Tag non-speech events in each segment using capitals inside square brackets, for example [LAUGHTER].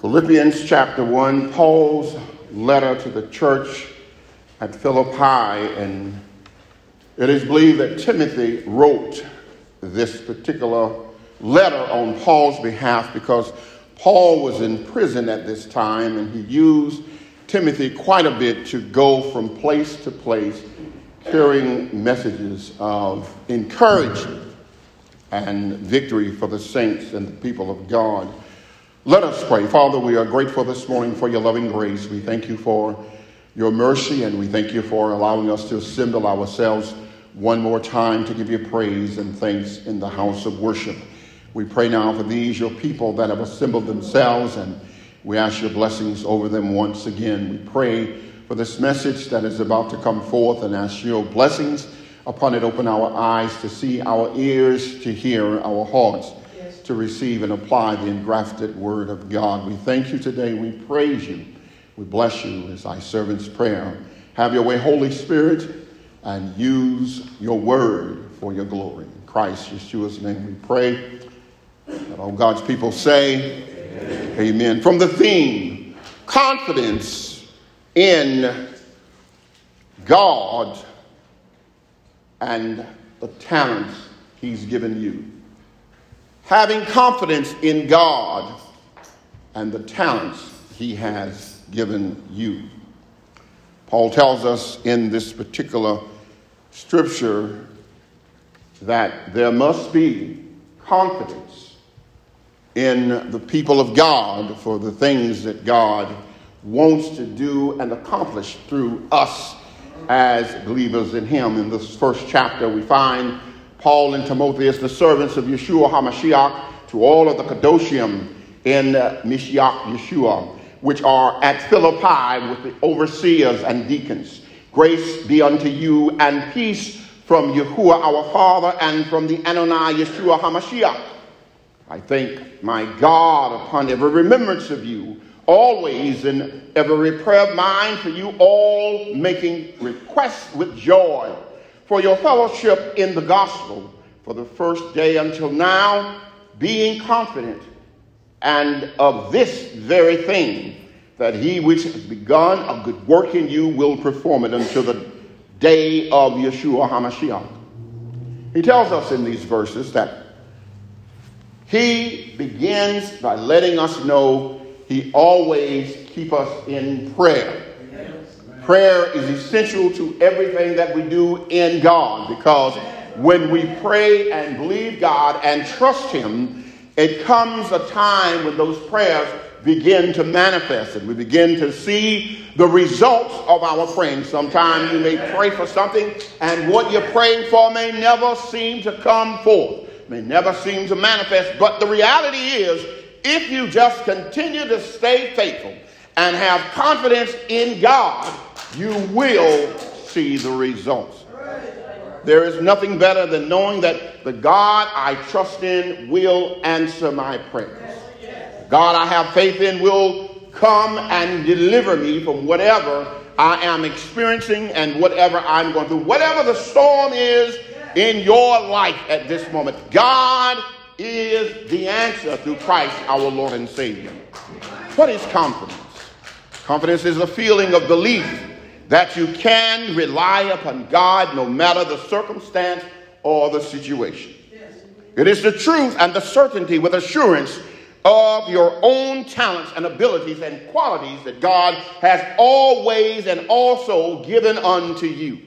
Philippians chapter 1, Paul's letter to the church at Philippi, and it is believed that Timothy wrote this particular letter on Paul's behalf because Paul was in prison at this time and he used Timothy quite a bit to go from place to place carrying messages of encouragement and victory for the saints and the people of God. Let us pray. Father, we are grateful this morning for your loving grace. We thank you for your mercy and we thank you for allowing us to assemble ourselves one more time to give you praise and thanks in the house of worship. We pray now for these, your people that have assembled themselves, and we ask your blessings over them once again. We pray for this message that is about to come forth and ask your blessings upon it. Open our eyes to see, our ears to hear, our hearts to receive and apply the engrafted word of God. We thank you today. We praise you. We bless you as thy servant's prayer. Have your way, Holy Spirit, and use your word for your glory. In Christ Yeshua's name we pray. That all God's people say, Amen. Amen. From the theme, confidence in God and the talents he's given you having confidence in God and the talents he has given you. Paul tells us in this particular scripture that there must be confidence in the people of God for the things that God wants to do and accomplish through us as believers in Him. In this first chapter, we find Paul and Timotheus, the servants of Yeshua HaMashiach, to all of the Kadoshim in uh, Mashiach Yeshua, which are at Philippi with the overseers and deacons. Grace be unto you and peace from Yahuwah our Father and from the Anoni Yeshua HaMashiach. I thank my God upon every remembrance of you, always in every prayer of mine for you all, making requests with joy for your fellowship in the gospel for the first day until now, being confident and of this very thing, that he which has begun a good work in you will perform it until the day of Yeshua HaMashiach. He tells us in these verses that he begins by letting us know he always keep us in prayer. Prayer is essential to everything that we do in God because when we pray and believe God and trust Him, it comes a time when those prayers begin to manifest and we begin to see the results of our praying. Sometimes you may pray for something and what you're praying for may never seem to come forth, may never seem to manifest. But the reality is, if you just continue to stay faithful and have confidence in God, you will see the results. There is nothing better than knowing that the God I trust in will answer my prayers. God I have faith in will come and deliver me from whatever I am experiencing and whatever I'm going through. Whatever the storm is in your life at this moment, God is the answer through Christ our Lord and Savior. What is confidence? Confidence is a feeling of belief that you can rely upon God no matter the circumstance or the situation. It is the truth and the certainty with assurance of your own talents and abilities and qualities that God has always and also given unto you.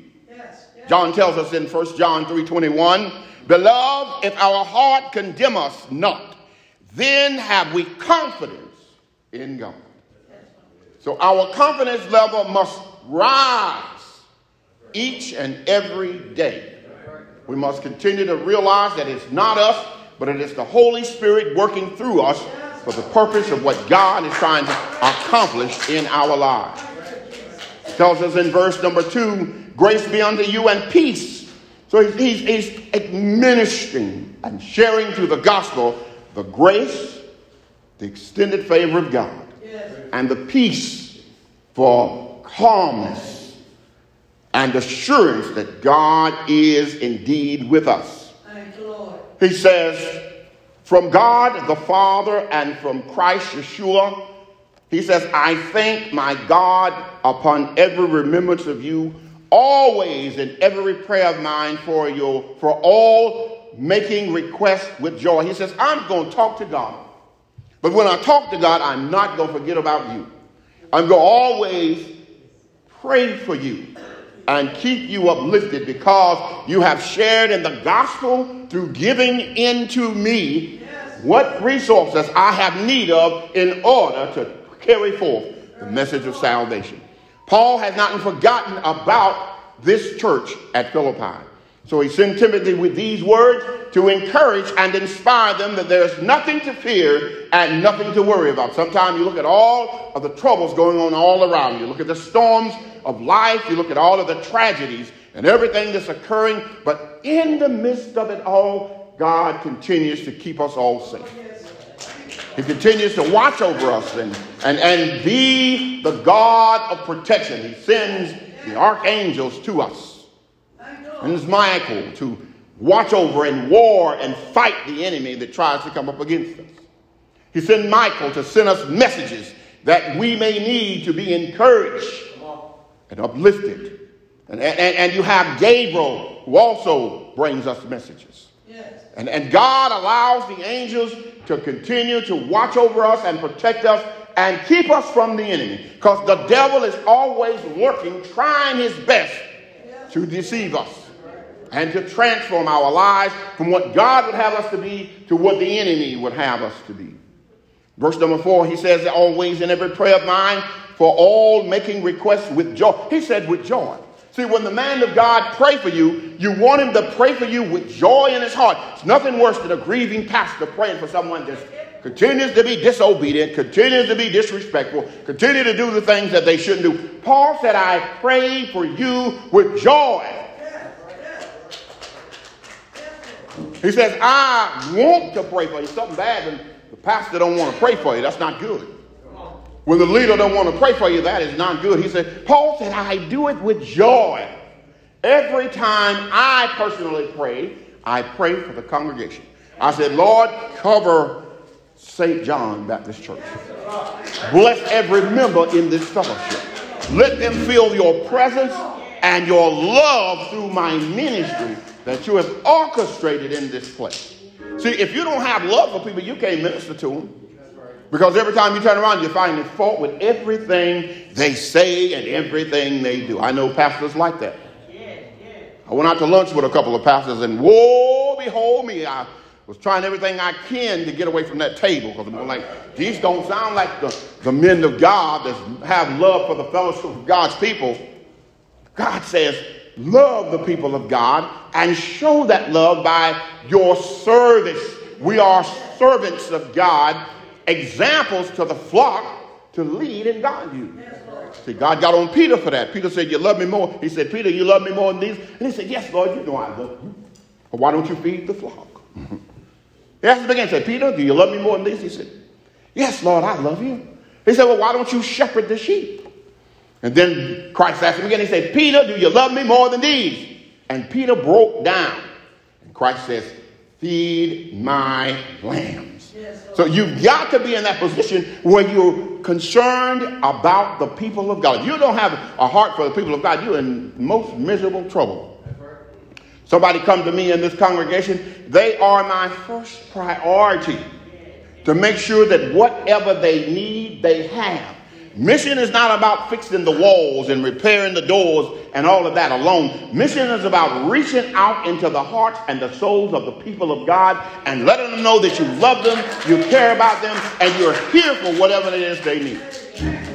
John tells us in 1 John 3:21, "Beloved, if our heart condemn us not, then have we confidence in God." So our confidence level must rise each and every day. We must continue to realize that it's not us, but it is the Holy Spirit working through us for the purpose of what God is trying to accomplish in our lives. It tells us in verse number two, grace be unto you and peace. So he's, he's administering and sharing through the gospel the grace, the extended favor of God, and the peace for calmness and assurance that God is indeed with us. He says, from God the Father and from Christ Yeshua, He says, I thank my God upon every remembrance of you, always in every prayer of mine for you, for all making requests with joy. He says, I'm going to talk to God. But when I talk to God, I'm not going to forget about you. I'm going to always pray for you and keep you uplifted because you have shared in the gospel through giving into me what resources I have need of in order to carry forth the message of salvation. Paul has not forgotten about this church at Philippi. So he sent Timothy with these words to encourage and inspire them that there's nothing to fear and nothing to worry about. Sometimes you look at all of the troubles going on all around you. Look at the storms of life. You look at all of the tragedies and everything that's occurring. But in the midst of it all, God continues to keep us all safe. He continues to watch over us and, and, and be the God of protection. He sends the archangels to us. And it's Michael to watch over and war and fight the enemy that tries to come up against us. He sent Michael to send us messages that we may need to be encouraged and uplifted. And, and, and you have Gabriel who also brings us messages. Yes. And, and God allows the angels to continue to watch over us and protect us and keep us from the enemy. Because the devil is always working, trying his best to deceive us and to transform our lives from what God would have us to be to what the enemy would have us to be. Verse number four, he says, always in every prayer of mine, for all making requests with joy. He said, with joy. See, when the man of God pray for you, you want him to pray for you with joy in his heart. It's nothing worse than a grieving pastor praying for someone that continues to be disobedient, continues to be disrespectful, continue to do the things that they shouldn't do. Paul said, I pray for you with joy. He says, I want to pray for you. Something bad when the pastor don't want to pray for you. That's not good. When the leader don't want to pray for you, that is not good. He said, Paul said, I do it with joy. Every time I personally pray, I pray for the congregation. I said, Lord, cover St. John Baptist Church. Bless every member in this fellowship. Let them feel your presence and your love through my ministry that you have orchestrated in this place. See, if you don't have love for people, you can't minister to them. Because every time you turn around, you find a fault with everything they say and everything they do. I know pastors like that. I went out to lunch with a couple of pastors, and whoa, behold me, I was trying everything I can to get away from that table because I'm like, these don't sound like the, the men of God that have love for the fellowship of God's people. God says, love the people of God and show that love by your service. We are servants of God examples to the flock to lead and guide you. See, God got on Peter for that. Peter said, You love me more. He said, Peter, you love me more than these? And he said, Yes, Lord, you know I love you. Why don't you feed the flock? He asked him again, said, Peter, do you love me more than these? He said, Yes, Lord, I love you. He said, Well, why don't you shepherd the sheep? And then Christ asked him again, he said, Peter, do you love me more than these? And Peter broke down. And Christ says, Feed my lambs. So you've got to be in that position where you're concerned about the people of God. If you don't have a heart for the people of God, you're in most miserable trouble. Somebody come to me in this congregation, they are my first priority to make sure that whatever they need, they have. Mission is not about fixing the walls and repairing the doors and all of that alone. Mission is about reaching out into the hearts and the souls of the people of God and letting them know that you love them, you care about them, and you're here for whatever it is they need.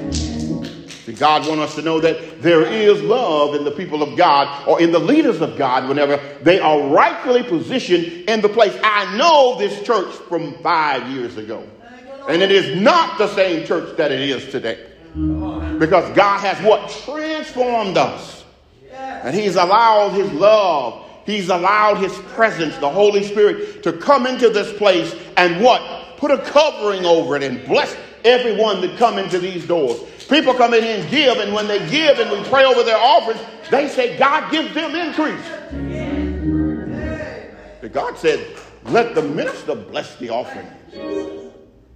God wants us to know that there is love in the people of God or in the leaders of God whenever they are rightfully positioned in the place. I know this church from five years ago. And it is not the same church that it is today. Because God has what? Transformed us. And He's allowed His love, He's allowed His presence, the Holy Spirit, to come into this place and what? Put a covering over it and bless everyone that come into these doors. People come in here and give, and when they give and we pray over their offerings, they say, God give them increase. But God said, let the minister bless the offering.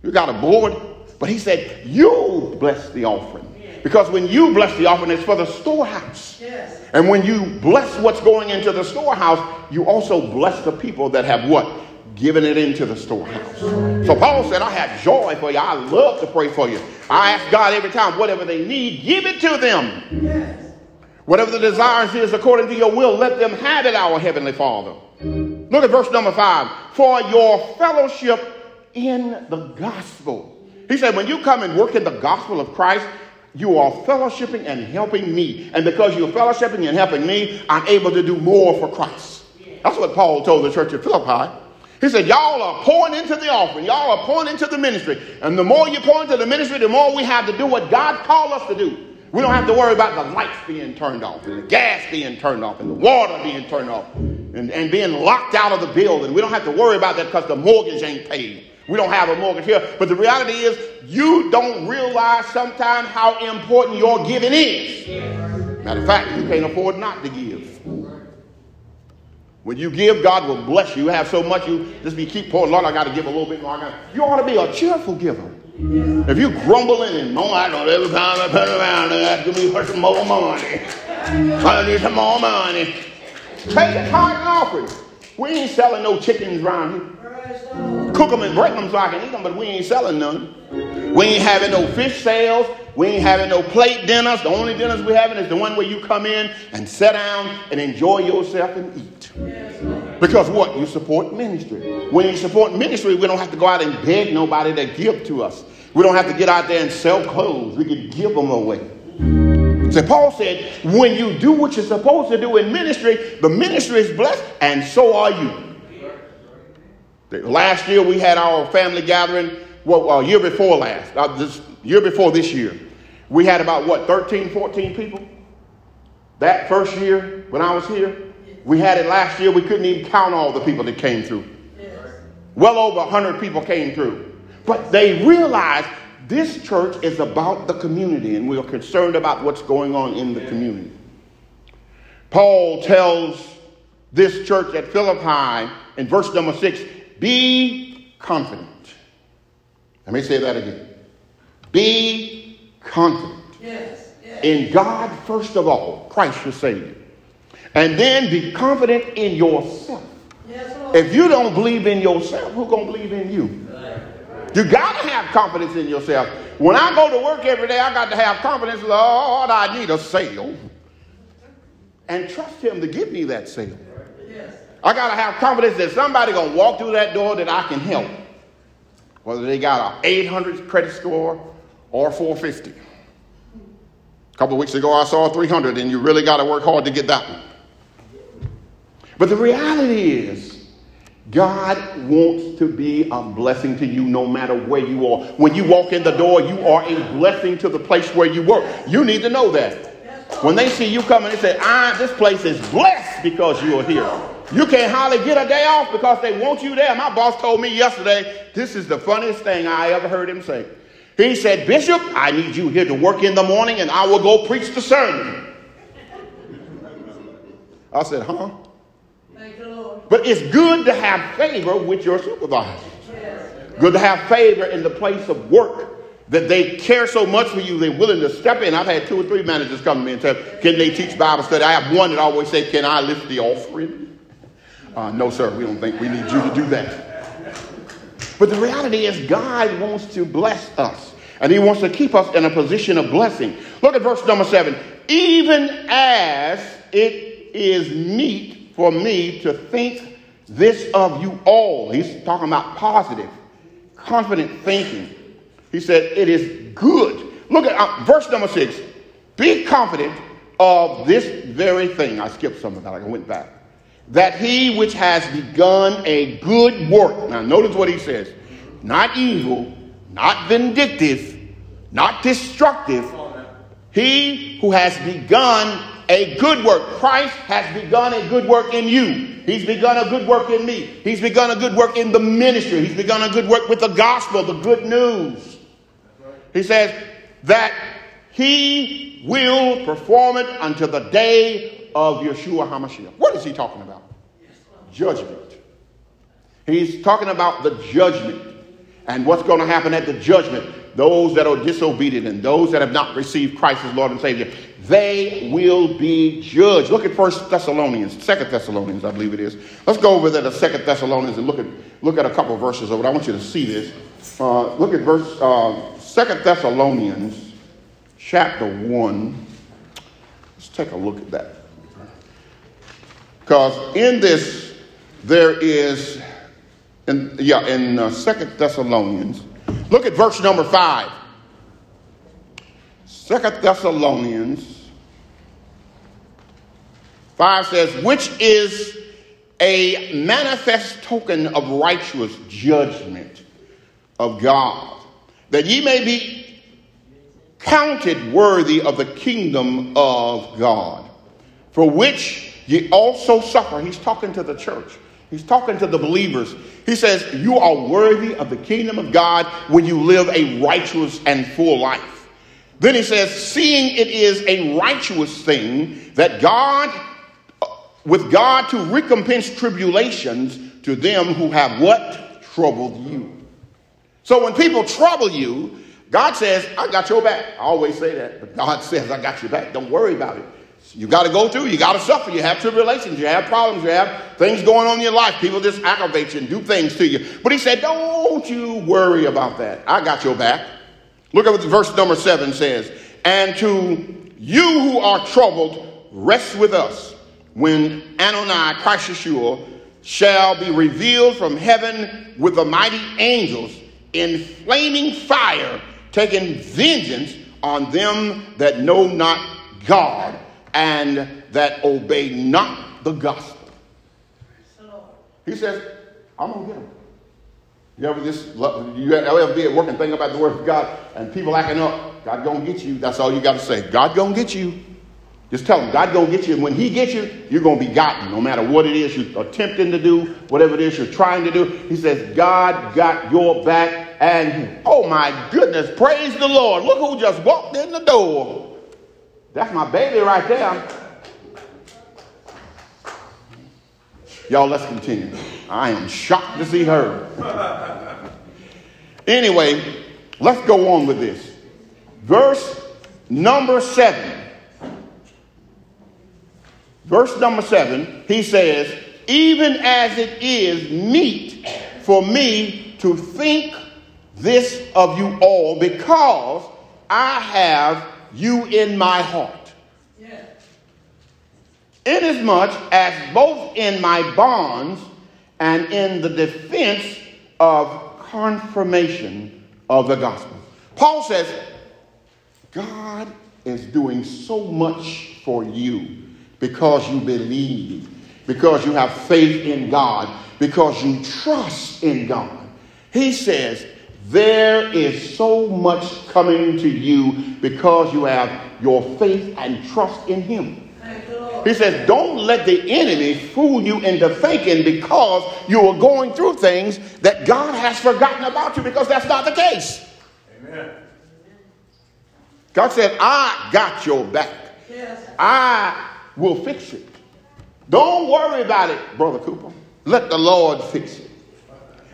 You got a board But he said, You bless the offering. Because when you bless the offering, it's for the storehouse. Yes. And when you bless what's going into the storehouse, you also bless the people that have what? Given it into the storehouse. So Paul said, I have joy for you. I love to pray for you. I ask God every time, whatever they need, give it to them. Whatever the desires is according to your will, let them have it, our Heavenly Father. Look at verse number five. For your fellowship in the gospel. He said, when you come and work in the gospel of Christ, you are fellowshipping and helping me. And because you're fellowshipping and helping me, I'm able to do more for Christ. That's what Paul told the church at Philippi. He said, Y'all are pouring into the offering. Y'all are pouring into the ministry. And the more you pour into the ministry, the more we have to do what God called us to do. We don't have to worry about the lights being turned off, and the gas being turned off, and the water being turned off, and, and being locked out of the building. We don't have to worry about that because the mortgage ain't paid. We don't have a mortgage here. But the reality is, you don't realize sometimes how important your giving is. Matter of fact, you can't afford not to give. When you give, God will bless you. You have so much, you just be keep pouring. Lord, I got to give a little bit more. You ought to be a cheerful giver. If you grumbling and moan, I know every time I turn around, I to me for some more money. I need some more money. Take the tithe offering. We ain't selling no chickens around here. Cook them and break them so I can eat them, but we ain't selling none. We ain't having no fish sales. We ain't having no plate dinners. The only dinners we're having is the one where you come in and sit down and enjoy yourself and eat. Because what? You support ministry. When you support ministry, we don't have to go out and beg nobody to give to us. We don't have to get out there and sell clothes. We can give them away. So Paul said, when you do what you're supposed to do in ministry, the ministry is blessed, and so are you. Last year we had our family gathering. Well, a year before last, uh, this year before this year, we had about what 13, 14 people. That first year when I was here, we had it last year. We couldn't even count all the people that came through. Well over 100 people came through. But they realized this church is about the community, and we are concerned about what's going on in the community. Paul tells this church at Philippi in verse number six be confident. Let me say that again. Be confident yes, yes. in God, first of all, Christ your Savior. And then be confident in yourself. Yes, if you don't believe in yourself, who's going to believe in you? You got to have confidence in yourself. When I go to work every day, I got to have confidence, Lord, I need a sale. And trust Him to give me that sale. I got to have confidence that somebody going to walk through that door that I can help. Whether they got an 800 credit score or 450. A couple weeks ago, I saw 300, and you really got to work hard to get that one. But the reality is, God wants to be a blessing to you no matter where you are. When you walk in the door, you are a blessing to the place where you work. You need to know that. When they see you coming, they say, ah, this place is blessed because you are here. You can't hardly get a day off because they want you there. My boss told me yesterday, this is the funniest thing I ever heard him say. He said, Bishop, I need you here to work in the morning and I will go preach the sermon. I said, huh? But it's good to have favor with your supervisor. Good to have favor in the place of work that they care so much for you, they're willing to step in. I've had two or three managers come to me and say, Can they teach Bible study? I have one that always say, Can I lift the offering? Uh, no, sir, we don't think we need you to do that. But the reality is, God wants to bless us, and He wants to keep us in a position of blessing. Look at verse number seven. Even as it is meet for me to think this of you all. He's talking about positive, confident thinking. He said, It is good. Look at uh, verse number six. Be confident of this very thing. I skipped some of that. I went back. That he which has begun a good work. Now, notice what he says not evil, not vindictive, not destructive. He who has begun a good work. Christ has begun a good work in you. He's begun a good work in me. He's begun a good work in the ministry. He's begun a good work with the gospel, the good news. He says that he will perform it until the day of Yeshua HaMashiach. What is he talking about? Judgment. He's talking about the judgment and what's going to happen at the judgment. those that are disobedient and those that have not received Christ as Lord and Savior, they will be judged. Look at First Thessalonians, Second Thessalonians, I believe it is. Let's go over there to Second Thessalonians and look at look at a couple of verses over. I want you to see this. Uh, look at verse uh, Second Thessalonians, chapter one. Let's take a look at that. Because in this there is, in, yeah, in uh, Second Thessalonians, look at verse number five. Second Thessalonians 5 says, which is a manifest token of righteous judgment of God, that ye may be counted worthy of the kingdom of God, for which ye also suffer. He's talking to the church. He's talking to the believers. He says, You are worthy of the kingdom of God when you live a righteous and full life. Then he says, seeing it is a righteous thing that God, with God to recompense tribulations to them who have what? Troubled you. So when people trouble you, God says, I got your back. I always say that, but God [LAUGHS] says, I got your back. Don't worry about it. You got to go through, you got to suffer, you have tribulations, you have problems, you have things going on in your life. People just aggravate you and do things to you. But he said, Don't you worry about that. I got your back. Look at what verse number seven says. And to you who are troubled, rest with us when Adonai, Christ Yeshua, shall be revealed from heaven with the mighty angels in flaming fire, taking vengeance on them that know not God and that obey not the gospel. He says, I'm going to get them. You ever just you ever be at work and think about the word of God and people acting up? God gonna get you. That's all you got to say. God gonna get you. Just tell him God gonna get you. And when He gets you, you're gonna be gotten, no matter what it is you're attempting to do, whatever it is you're trying to do. He says God got your back, and oh my goodness, praise the Lord! Look who just walked in the door. That's my baby right there. Y'all, let's continue. I am shocked to see her. [LAUGHS] Anyway, let's go on with this. Verse number seven. Verse number seven, he says, Even as it is meet for me to think this of you all, because I have you in my heart inasmuch as both in my bonds and in the defense of confirmation of the gospel. Paul says, God is doing so much for you because you believe, because you have faith in God, because you trust in God. He says, there is so much coming to you because you have your faith and trust in Him. He says, don't let the enemy fool you into thinking because you are going through things that God has forgotten about you because that's not the case. Amen. God said, I got your back. Yes. I will fix it. Don't worry about it, Brother Cooper. Let the Lord fix it.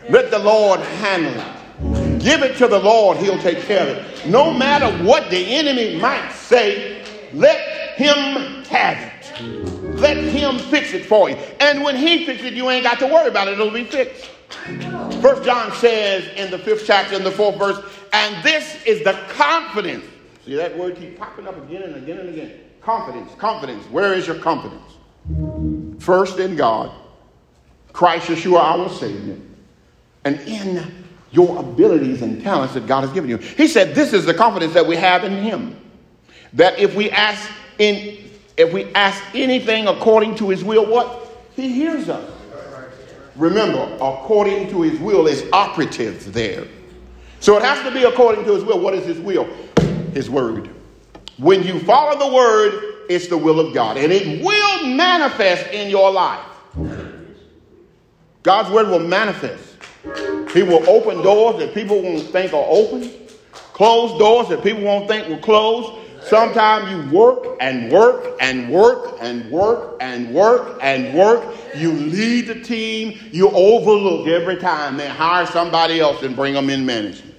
Let the Lord handle it. Give it to the Lord, He'll take care of it. No matter what the enemy might say, let Him have it. Let him fix it for you. And when he fixes it, you ain't got to worry about it. It'll be fixed. First John says in the fifth chapter, in the fourth verse, and this is the confidence. See that word keep popping up again and again and again. Confidence, confidence. Where is your confidence? First in God, Christ Yeshua, our Savior, and in your abilities and talents that God has given you. He said, This is the confidence that we have in Him. That if we ask in if we ask anything according to his will, what? He hears us. Remember, according to his will is operative there. So it has to be according to his will. What is his will? His word. When you follow the word, it's the will of God. And it will manifest in your life. God's word will manifest. He will open doors that people won't think are open, close doors that people won't think will close, Sometimes you work and work and work and work and work and work. You lead the team. You overlook every time they hire somebody else and bring them in management.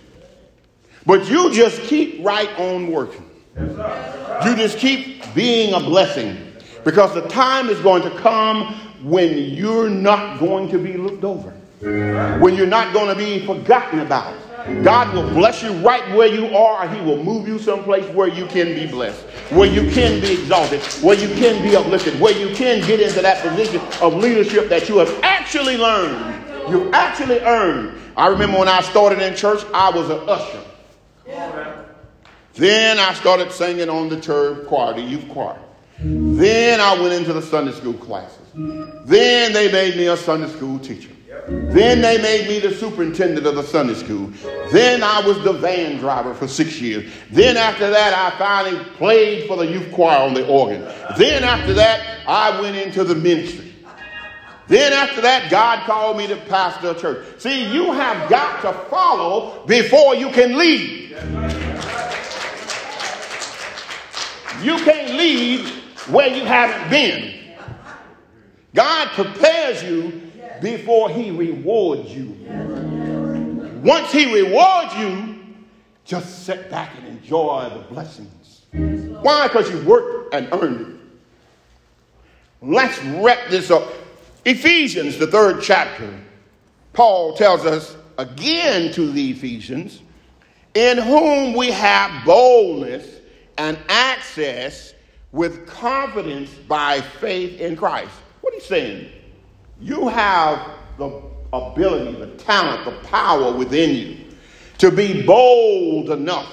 But you just keep right on working. You just keep being a blessing because the time is going to come when you're not going to be looked over, when you're not going to be forgotten about. God will bless you right where you are. He will move you someplace where you can be blessed, where you can be exalted, where you can be uplifted, where you can get into that position of leadership that you have actually learned. You've actually earned. I remember when I started in church, I was an usher. Then I started singing on the church choir, the youth choir. Then I went into the Sunday school classes. Then they made me a Sunday school teacher. Then they made me the superintendent of the Sunday school. Then I was the van driver for six years. Then after that, I finally played for the youth choir on the organ. Then after that, I went into the ministry. Then after that, God called me to pastor a church. See, you have got to follow before you can lead. You can't lead where you haven't been. God prepares you before he rewards you. Once he rewards you, just sit back and enjoy the blessings. Why? Because you worked and earned it. Let's wrap this up. Ephesians, the third chapter, Paul tells us again to the Ephesians, in whom we have boldness and access with confidence by faith in Christ. What are you saying? You have the ability, the talent, the power within you to be bold enough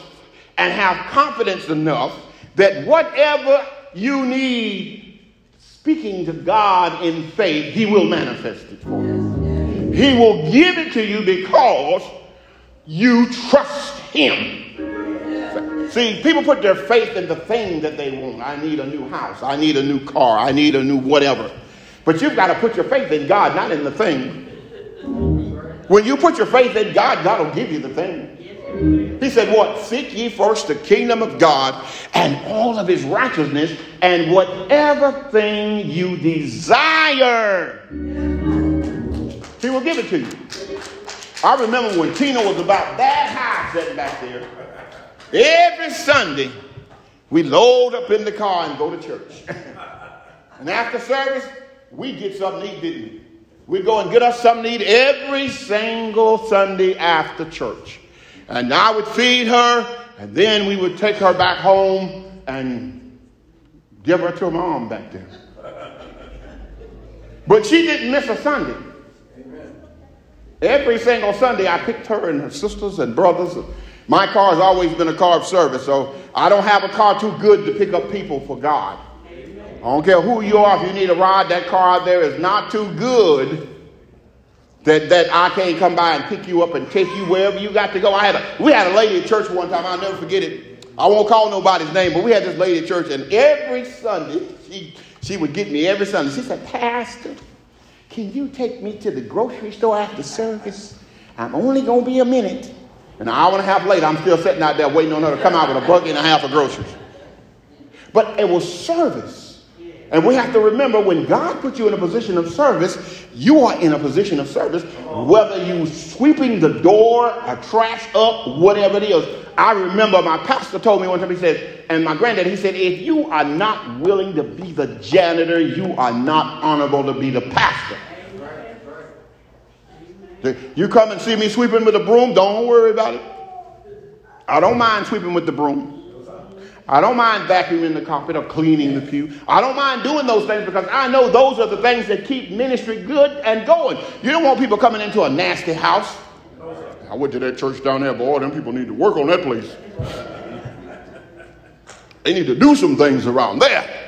and have confidence enough that whatever you need, speaking to God in faith, He will manifest it for you. He will give it to you because you trust Him. See, people put their faith in the thing that they want. I need a new house. I need a new car. I need a new whatever. But you've got to put your faith in God, not in the thing. When you put your faith in God, God will give you the thing. He said, What? Seek ye first the kingdom of God and all of his righteousness, and whatever thing you desire, he will give it to you. I remember when Tina was about that high sitting back there. Every Sunday, we load up in the car and go to church. and after service, we get something to eat, didn't we? We go and get us something to eat every single Sunday after church. And I would feed her, and then we would take her back home and give her to her mom back there. But she didn't miss a Sunday. Every single Sunday, I picked her and her sisters and brothers. My car has always been a car of service, so I don't have a car too good to pick up people for God. I don't care who you are, if you need a ride, that car out there is not too good that, that I can't come by and pick you up and take you wherever you got to go. I had a, we had a lady at church one time, I'll never forget it. I won't call nobody's name, but we had this lady at church, and every Sunday, she, she would get me every Sunday. She said, Pastor, can you take me to the grocery store after service? I'm only going to be a minute. An hour and a half later, I'm still sitting out there waiting on her to come out with a bucket and a half of groceries. But it was service. And we have to remember when God puts you in a position of service, you are in a position of service, whether you sweeping the door or trash up, whatever it is. I remember my pastor told me one time, he said, and my granddad, he said, if you are not willing to be the janitor, you are not honorable to be the pastor. You come and see me sweeping with a broom, don't worry about it. I don't mind sweeping with the broom. I don't mind vacuuming the carpet or cleaning the pew. I don't mind doing those things because I know those are the things that keep ministry good and going. You don't want people coming into a nasty house. I went to that church down there, boy, them people need to work on that place. They need to do some things around there.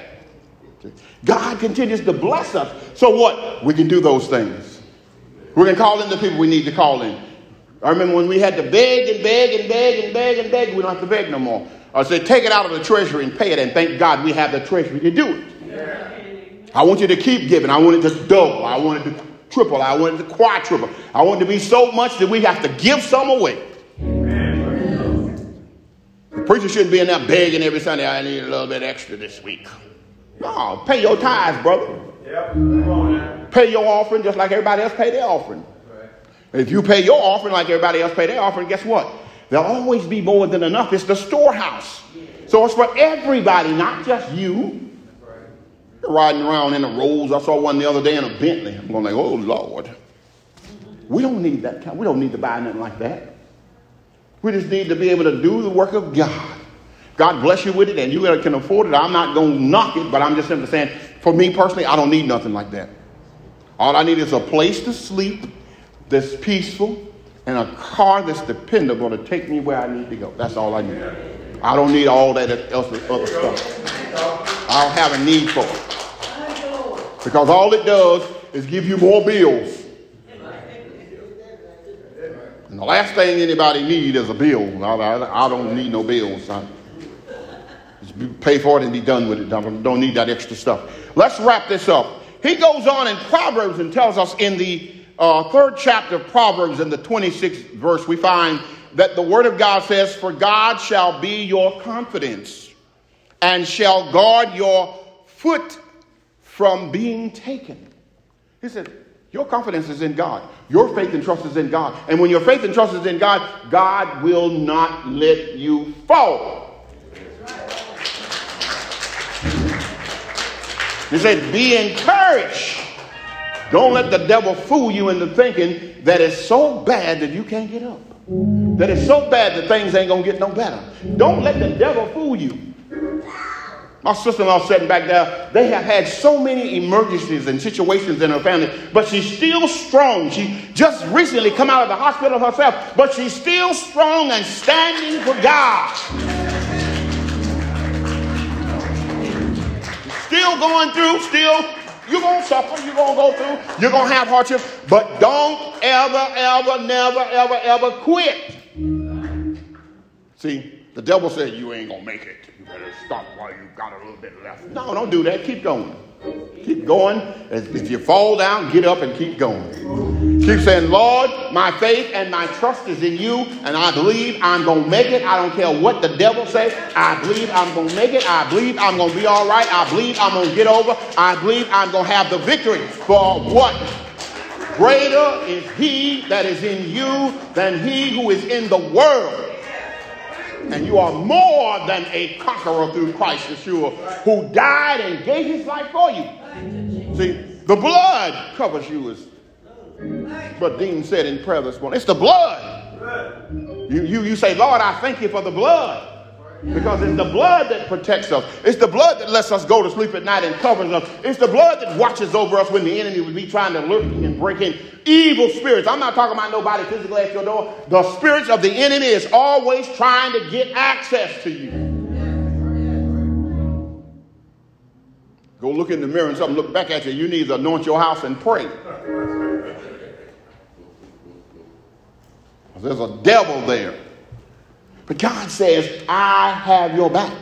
God continues to bless us. So what? We can do those things. We can call in the people we need to call in. I remember when we had to beg and beg and beg and beg and beg, we don't have to beg no more. I said, take it out of the treasury and pay it, and thank God we have the treasury to do it. Yeah. I want you to keep giving. I want it to double. I want it to triple. I want it to quadruple. I want it to be so much that we have to give some away. The preacher shouldn't be in there begging every Sunday, I need a little bit extra this week. No, pay your tithes, brother. Yep. Pay your offering just like everybody else pay their offering. Right. If you pay your offering like everybody else pay their offering, guess what? There'll always be more than enough. It's the storehouse. So it's for everybody, not just you. You're riding around in a Rolls. I saw one the other day in a Bentley. I'm going like, oh Lord. We don't need that kind. We don't need to buy nothing like that. We just need to be able to do the work of God. God bless you with it, and you can afford it. I'm not going to knock it, but I'm just simply saying, for me personally, I don't need nothing like that. All I need is a place to sleep that's peaceful and a car that's dependable to take me where I need to go. That's all I need. I don't need all that else, other stuff. I don't have a need for it. Because all it does is give you more bills. And the last thing anybody needs is a bill. I, don't need no bills. I, just pay for it and be done with it. I don't need that extra stuff. Let's wrap this up. He goes on in Proverbs and tells us in the uh, third chapter of Proverbs, in the 26th verse, we find that the Word of God says, For God shall be your confidence and shall guard your foot from being taken. He said, Your confidence is in God. Your faith and trust is in God. And when your faith and trust is in God, God will not let you fall. He said, Be encouraged. Don't let the devil fool you into thinking that it's so bad that you can't get up. That it's so bad that things ain't going to get no better. Don't let the devil fool you. My sister-in-law sitting back there, they have had so many emergencies and situations in her family, but she's still strong. She just recently come out of the hospital herself, but she's still strong and standing for God. Still going through, still you're going to suffer. You're going to go through. You're going to have hardship. But don't ever, ever, never, ever, ever quit. See, the devil said you ain't going to make it. You better stop while you got a little bit left. No, don't do that. Keep going. Keep going. If you fall down, get up and keep going. Keep saying, Lord, my faith and my trust is in you, and I believe I'm going to make it. I don't care what the devil says. I believe I'm going to make it. I believe I'm going to be all right. I believe I'm going to get over. I believe I'm going to have the victory. For what? Greater is he that is in you than he who is in the world. And you are more than a conqueror through Christ Yeshua, who died and gave his life for you. See, the blood covers you, as but Dean said in prayer this morning. It's the blood. You, you, you say, Lord, I thank you for the blood. Because it's the blood that protects us. It's the blood that lets us go to sleep at night and covers us. It's the blood that watches over us when the enemy would be trying to lurk and break in. Evil spirits. I'm not talking about nobody physically at your door. The spirits of the enemy is always trying to get access to you. Go look in the mirror and something look back at you. You need to anoint your house and pray. There's a devil there. But God says, I have your back.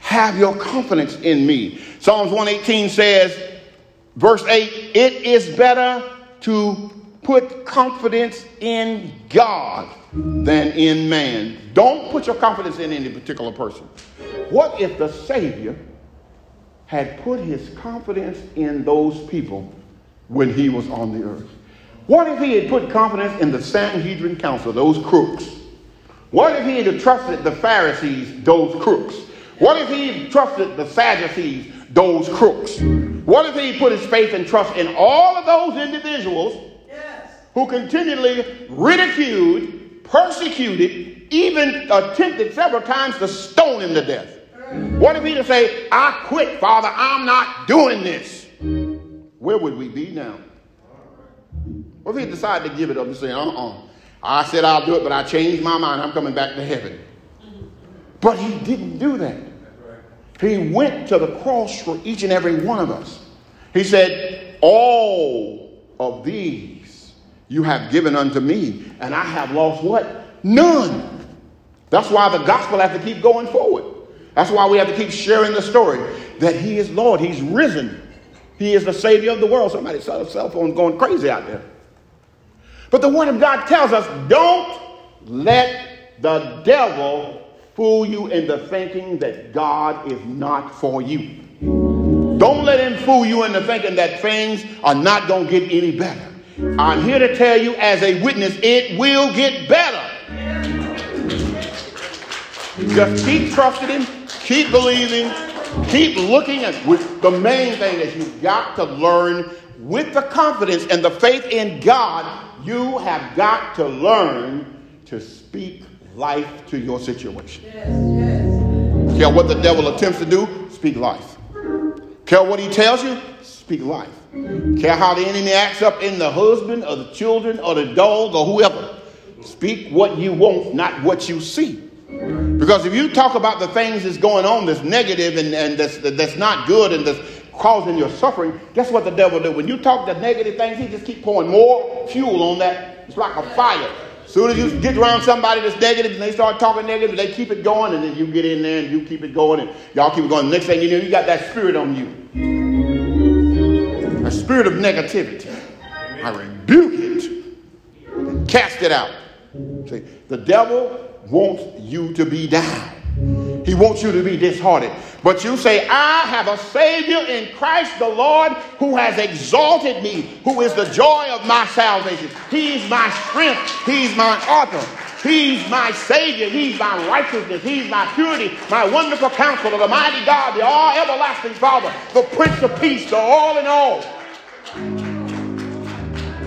Have your confidence in me. Psalms 118 says, verse 8, it is better to put confidence in God than in man. Don't put your confidence in any particular person. What if the Savior had put his confidence in those people when he was on the earth? What if he had put confidence in the Sanhedrin Council, those crooks? What if he had trusted the Pharisees, those crooks? What if he had trusted the Sadducees, those crooks? What if he put his faith and trust in all of those individuals yes. who continually ridiculed, persecuted, even attempted several times to stone him to death? What if he'd have said, I quit, Father, I'm not doing this? Where would we be now? What if he decided to give it up and say, uh-uh, I said I'll do it, but I changed my mind. I'm coming back to heaven. But he didn't do that. He went to the cross for each and every one of us. He said, All of these you have given unto me, and I have lost what? None. That's why the gospel has to keep going forward. That's why we have to keep sharing the story that He is Lord. He's risen. He is the Savior of the world. Somebody's cell phone going crazy out there. But the Word of God tells us don't let the devil fool you into thinking that God is not for you. Don't let him fool you into thinking that things are not going to get any better. I'm here to tell you, as a witness, it will get better. Just keep trusting him, keep believing, keep looking at the main thing is you've got to learn with the confidence and the faith in God, you have got to learn to speak life to your situation. Yes, yes. Care what the devil attempts to do, speak life. Care what he tells you, speak life. Care how the enemy acts up in the husband or the children or the dog or whoever. Speak what you want, not what you see. Because if you talk about the things that's going on that's negative and, and that's, that's not good and that's causing your suffering, guess what the devil do? When you talk the negative things, he just keep pouring more fuel on that. It's like a fire. As soon as you get around somebody that's negative and they start talking negative, they keep it going, and then you get in there and you keep it going, and y'all keep it going. Next thing you know, you got that spirit on you. A spirit of negativity. I rebuke it and cast it out. See, the devil wants you to be down. He wants you to be disheartened. But you say, I have a Savior in Christ the Lord who has exalted me, who is the joy of my salvation. He's my strength. He's my author. He's my Savior. He's my righteousness. He's my purity, my wonderful counselor, the mighty God, the all everlasting Father, the Prince of Peace, the all in all.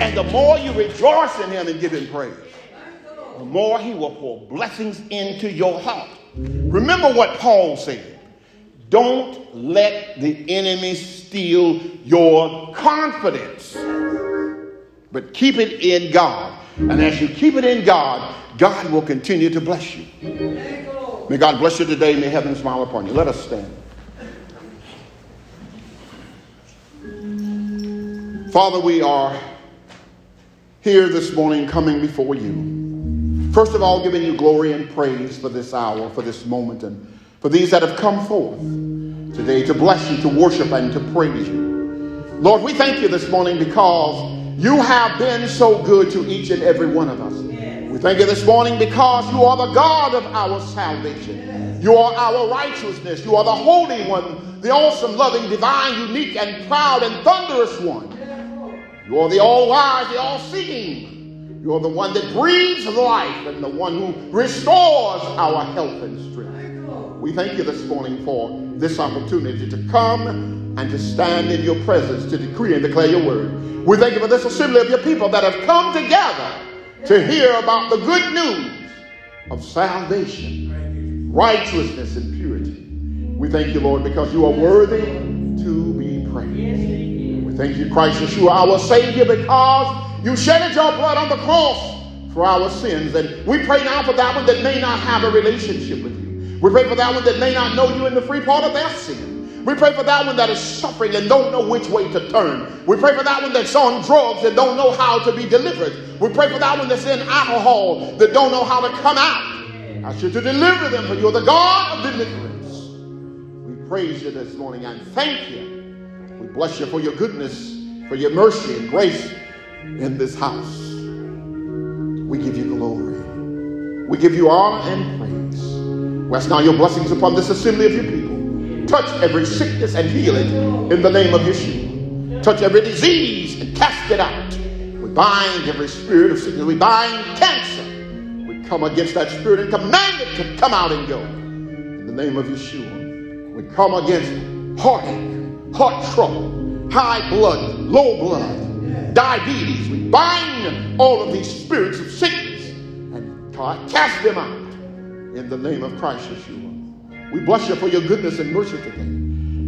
And the more you rejoice in Him and give Him praise, the more He will pour blessings into your heart. Remember what Paul said. Don't let the enemy steal your confidence, but keep it in God. And as you keep it in God, God will continue to bless you. May God bless you today. May heaven smile upon you. Let us stand. Father, we are here this morning coming before you. First of all, giving you glory and praise for this hour, for this moment, and for these that have come forth today to bless you, to worship, and to praise you. Lord, we thank you this morning because you have been so good to each and every one of us. We thank you this morning because you are the God of our salvation. You are our righteousness. You are the Holy One, the awesome, loving, divine, unique, and proud, and thunderous one. You are the all wise, the all seeing, you're the one that breathes life and the one who restores our health and strength. We thank you this morning for this opportunity to come and to stand in your presence to decree and declare your word. We thank you for this assembly of your people that have come together to hear about the good news of salvation, righteousness, and purity. We thank you, Lord, because you are worthy to be praised. We thank you, Christ Yeshua, our Savior, because you shedded your blood on the cross for our sins. And we pray now for that one that may not have a relationship with you. We pray for that one that may not know you in the free part of their sin. We pray for that one that is suffering and don't know which way to turn. We pray for that one that's on drugs and don't know how to be delivered. We pray for that one that's in alcohol that don't know how to come out. I ask you to deliver them, for you're the God of deliverance. We praise you this morning and thank you. We bless you for your goodness, for your mercy and grace in this house. We give you glory. We give you honor and praise. Rest now your blessings upon this assembly of your people. Touch every sickness and heal it in the name of Yeshua. Touch every disease and cast it out. We bind every spirit of sickness. We bind cancer. We come against that spirit and command it to come out and go. In the name of Yeshua. We come against heartache, heart trouble, high blood, low blood, diabetes. We bind all of these spirits of sickness and cast them out in the name of Christ Yeshua. We bless you for your goodness and mercy today.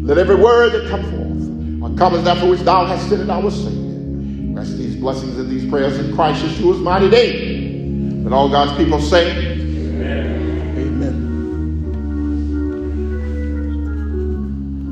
Let every word that come forth accomplish that for which thou hast sent our Savior. Rest these blessings and these prayers in Christ Yeshua's mighty name. Let all God's people say,